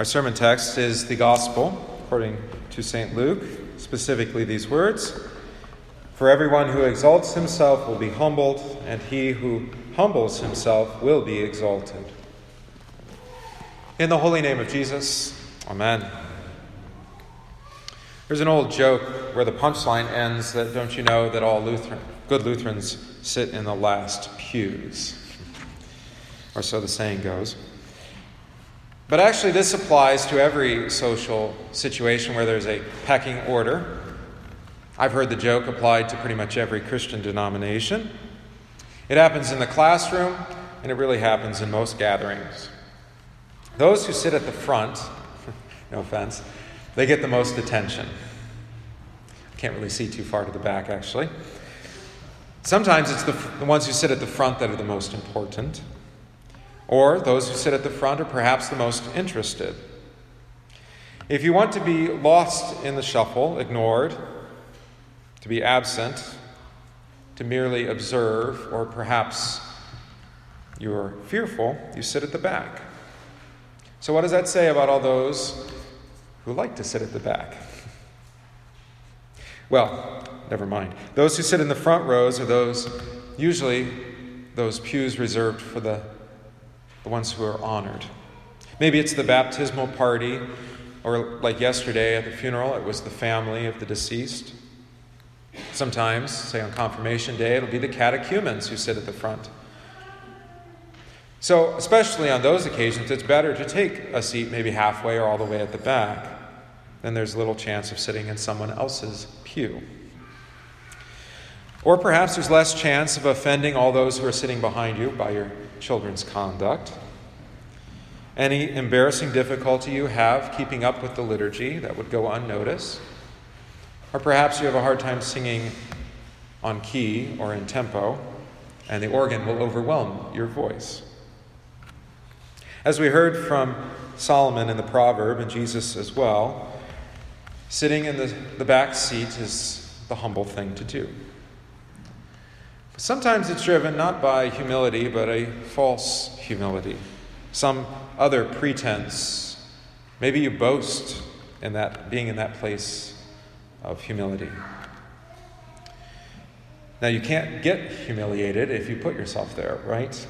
Our sermon text is the Gospel according to St. Luke, specifically these words For everyone who exalts himself will be humbled, and he who humbles himself will be exalted. In the holy name of Jesus, Amen. There's an old joke where the punchline ends that don't you know that all Lutheran, good Lutherans sit in the last pews? Or so the saying goes. But actually, this applies to every social situation where there's a pecking order. I've heard the joke applied to pretty much every Christian denomination. It happens in the classroom, and it really happens in most gatherings. Those who sit at the front, no offense, they get the most attention. I can't really see too far to the back, actually. Sometimes it's the, the ones who sit at the front that are the most important or those who sit at the front are perhaps the most interested. If you want to be lost in the shuffle, ignored, to be absent, to merely observe, or perhaps you're fearful, you sit at the back. So, what does that say about all those who like to sit at the back? Well, never mind. Those who sit in the front rows are those, usually, those pews reserved for the the ones who are honored. Maybe it's the baptismal party, or like yesterday at the funeral, it was the family of the deceased. Sometimes, say on confirmation day, it'll be the catechumens who sit at the front. So, especially on those occasions, it's better to take a seat maybe halfway or all the way at the back. Then there's little chance of sitting in someone else's pew. Or perhaps there's less chance of offending all those who are sitting behind you by your children's conduct. Any embarrassing difficulty you have keeping up with the liturgy that would go unnoticed. Or perhaps you have a hard time singing on key or in tempo, and the organ will overwhelm your voice. As we heard from Solomon in the proverb, and Jesus as well, sitting in the, the back seat is the humble thing to do. Sometimes it's driven not by humility, but a false humility, some other pretense. Maybe you boast in that being in that place of humility. Now you can't get humiliated if you put yourself there, right?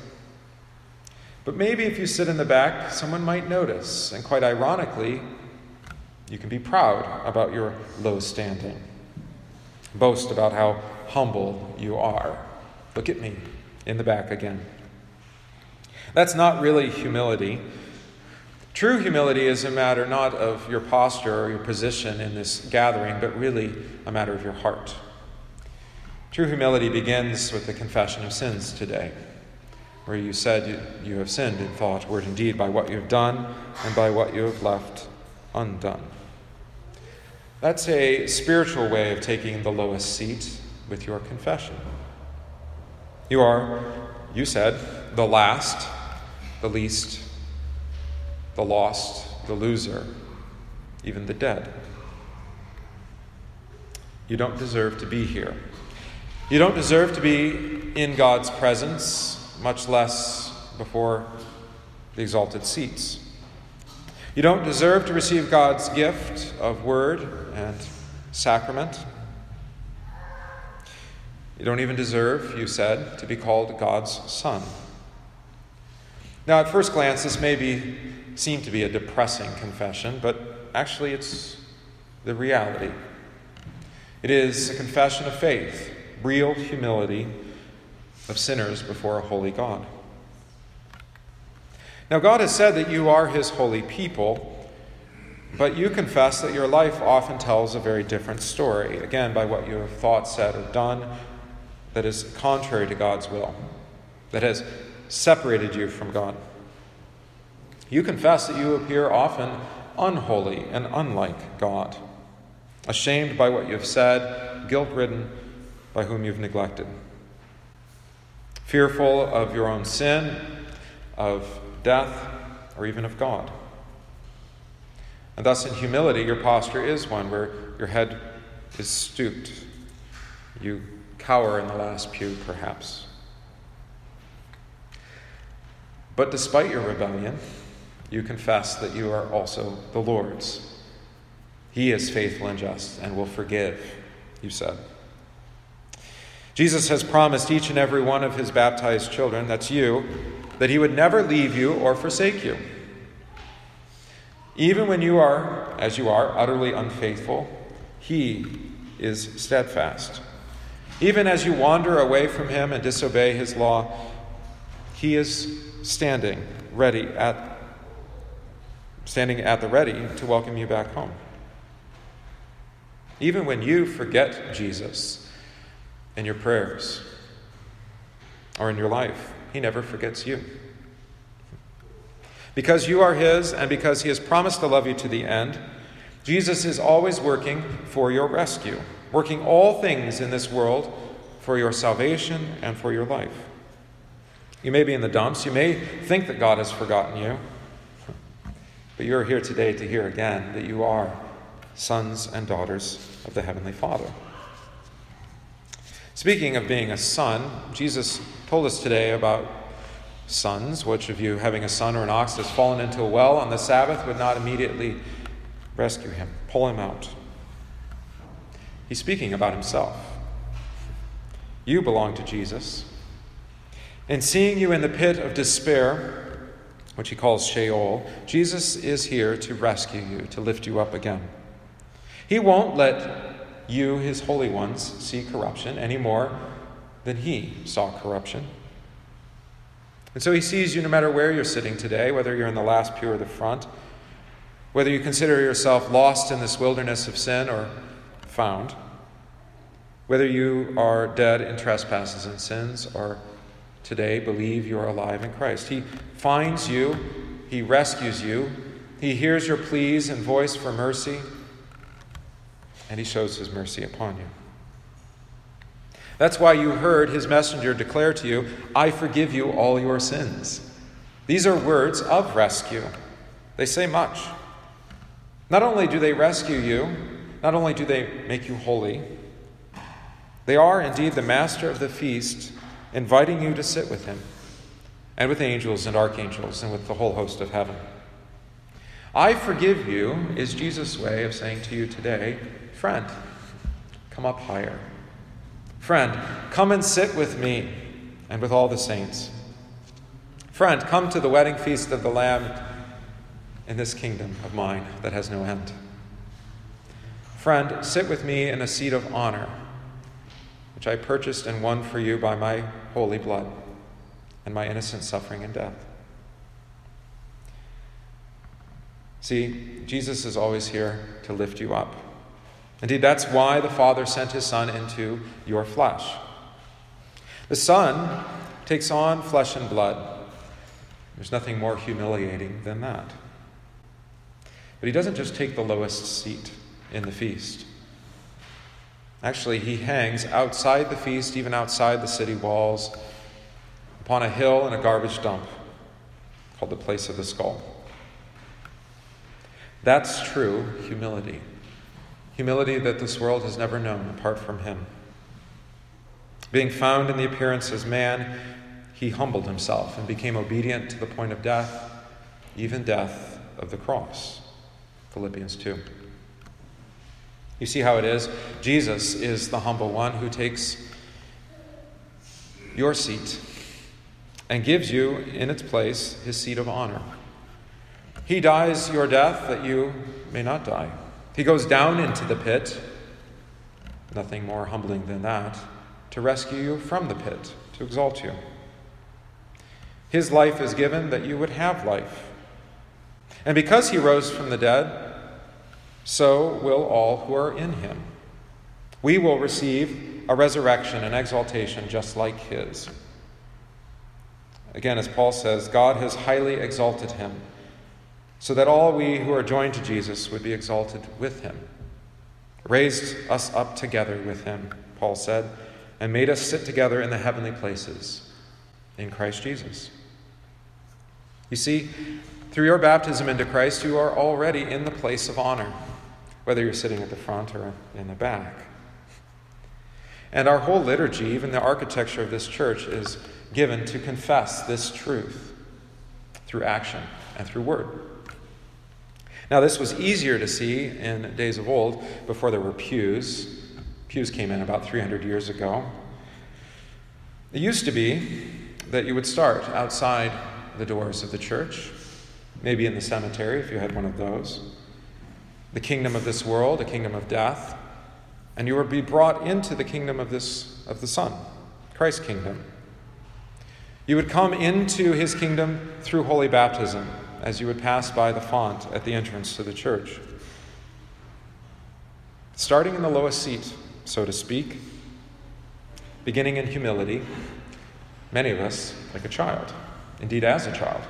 But maybe if you sit in the back, someone might notice, and quite ironically, you can be proud about your low standing. Boast about how humble you are. Look at me in the back again. That's not really humility. True humility is a matter not of your posture or your position in this gathering, but really a matter of your heart. True humility begins with the confession of sins today, where you said you have sinned in thought, word, and deed by what you have done and by what you have left undone. That's a spiritual way of taking the lowest seat with your confession. You are, you said, the last, the least, the lost, the loser, even the dead. You don't deserve to be here. You don't deserve to be in God's presence, much less before the exalted seats. You don't deserve to receive God's gift of word and sacrament. You don't even deserve, you said, to be called God's son. Now, at first glance, this may be, seem to be a depressing confession, but actually, it's the reality. It is a confession of faith, real humility of sinners before a holy God. Now, God has said that you are His holy people, but you confess that your life often tells a very different story, again, by what you have thought, said, or done that is contrary to God's will, that has separated you from God. You confess that you appear often unholy and unlike God, ashamed by what you have said, guilt ridden by whom you've neglected, fearful of your own sin, of death, or even of God. And thus, in humility, your posture is one where your head is stooped. You cower in the last pew, perhaps. But despite your rebellion, you confess that you are also the Lord's. He is faithful and just and will forgive, you said. Jesus has promised each and every one of his baptized children, that's you, that he would never leave you or forsake you. Even when you are, as you are, utterly unfaithful, he is steadfast. Even as you wander away from him and disobey his law, he is standing ready at standing at the ready to welcome you back home. Even when you forget Jesus in your prayers or in your life, he never forgets you. Because you are his and because he has promised to love you to the end, Jesus is always working for your rescue, working all things in this world for your salvation and for your life. You may be in the dumps. You may think that God has forgotten you. But you're here today to hear again that you are sons and daughters of the Heavenly Father. Speaking of being a son, Jesus told us today about sons. Which of you, having a son or an ox that's fallen into a well on the Sabbath, would not immediately rescue him, pull him out? He's speaking about himself. You belong to Jesus. And seeing you in the pit of despair, which he calls Sheol, Jesus is here to rescue you, to lift you up again. He won't let you, his holy ones, see corruption any more than he saw corruption. And so he sees you no matter where you're sitting today, whether you're in the last pew or the front, whether you consider yourself lost in this wilderness of sin or found, whether you are dead in trespasses and sins or today believe you are alive in Christ. He finds you, He rescues you, He hears your pleas and voice for mercy, and He shows His mercy upon you. That's why you heard His messenger declare to you, I forgive you all your sins. These are words of rescue. They say much. Not only do they rescue you, not only do they make you holy, they are indeed the master of the feast inviting you to sit with him and with angels and archangels and with the whole host of heaven. I forgive you is Jesus' way of saying to you today, friend, come up higher. Friend, come and sit with me and with all the saints. Friend, come to the wedding feast of the Lamb in this kingdom of mine that has no end. Friend, sit with me in a seat of honor which I purchased and won for you by my holy blood and my innocent suffering and death. See, Jesus is always here to lift you up. Indeed, that's why the Father sent his Son into your flesh. The Son takes on flesh and blood. There's nothing more humiliating than that. But he doesn't just take the lowest seat in the feast. Actually, he hangs outside the feast, even outside the city walls, upon a hill in a garbage dump called the place of the skull. That's true humility. Humility that this world has never known apart from him. Being found in the appearance as man, he humbled himself and became obedient to the point of death, even death of the cross. Philippians 2. You see how it is? Jesus is the humble one who takes your seat and gives you in its place his seat of honor. He dies your death that you may not die. He goes down into the pit, nothing more humbling than that, to rescue you from the pit, to exalt you. His life is given that you would have life. And because he rose from the dead, so will all who are in him. We will receive a resurrection and exaltation just like his. Again, as Paul says, God has highly exalted him, so that all we who are joined to Jesus would be exalted with him. Raised us up together with him, Paul said, and made us sit together in the heavenly places in Christ Jesus. You see, through your baptism into Christ, you are already in the place of honor whether you're sitting at the front or in the back. And our whole liturgy, even the architecture of this church, is given to confess this truth through action and through word. Now, this was easier to see in days of old before there were pews. Pews came in about 300 years ago. It used to be that you would start outside the doors of the church, maybe in the cemetery if you had one of those, the kingdom of this world, a kingdom of death, and you would be brought into the kingdom of this of the Son, Christ's kingdom. You would come into his kingdom through holy baptism as you would pass by the font at the entrance to the church. Starting in the lowest seat, so to speak, beginning in humility, many of us like a child, indeed, as a child.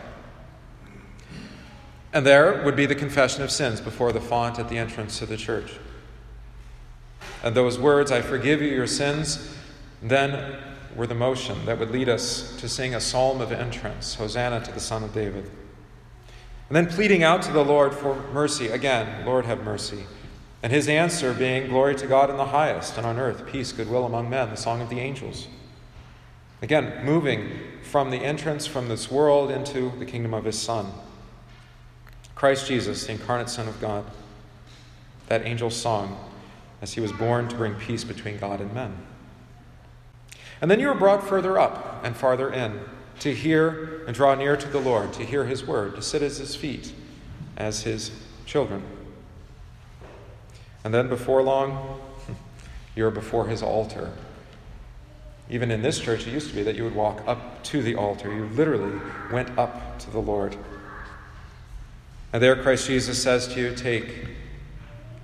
And there would be the confession of sins before the font at the entrance to the church. And those words, I forgive you your sins, then were the motion that would lead us to sing a psalm of entrance Hosanna to the Son of David. And then pleading out to the Lord for mercy again, Lord, have mercy. And his answer being, Glory to God in the highest, and on earth, peace, goodwill among men, the song of the angels. Again, moving from the entrance from this world into the kingdom of his Son. Christ Jesus, the incarnate Son of God. That angel's song as he was born to bring peace between God and men. And then you are brought further up and farther in to hear and draw near to the Lord, to hear his word, to sit at his feet as his children. And then before long, you're before his altar. Even in this church, it used to be that you would walk up to the altar. You literally went up to the Lord. And there, Christ Jesus says to you, Take,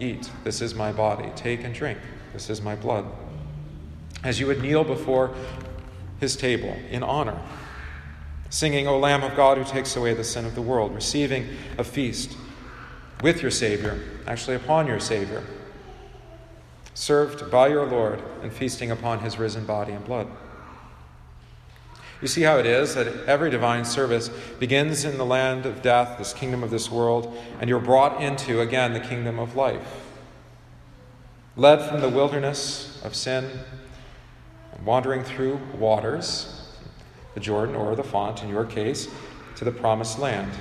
eat, this is my body. Take and drink, this is my blood. As you would kneel before his table in honor singing, O Lamb of God who takes away the sin of the world, receiving a feast with your Savior, actually upon your Savior, served by your Lord, and feasting upon his risen body and blood. You see how it is that every divine service begins in the land of death, this kingdom of this world, and you're brought into, again, the kingdom of life. Led from the wilderness of sin, wandering through waters, the Jordan or the font in your case, to the promised land.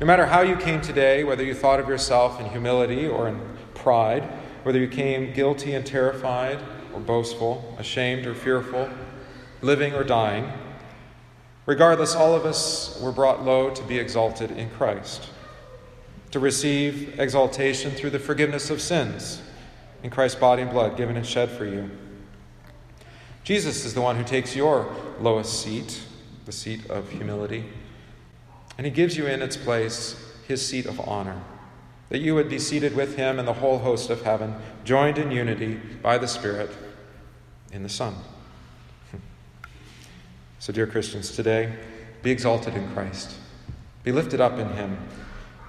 No matter how you came today, whether you thought of yourself in humility or in pride, whether you came guilty and terrified or boastful, ashamed or fearful, living or dying, regardless, all of us were brought low to be exalted in Christ, to receive exaltation through the forgiveness of sins in Christ's body and blood given and shed for you. Jesus is the one who takes your lowest seat, the seat of humility, and he gives you in its place his seat of honor, that you would be seated with him and the whole host of heaven, joined in unity by the Spirit in the Son. So, dear Christians, today, be exalted in Christ. Be lifted up in him,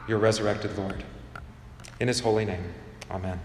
your resurrected Lord. In his holy name, amen.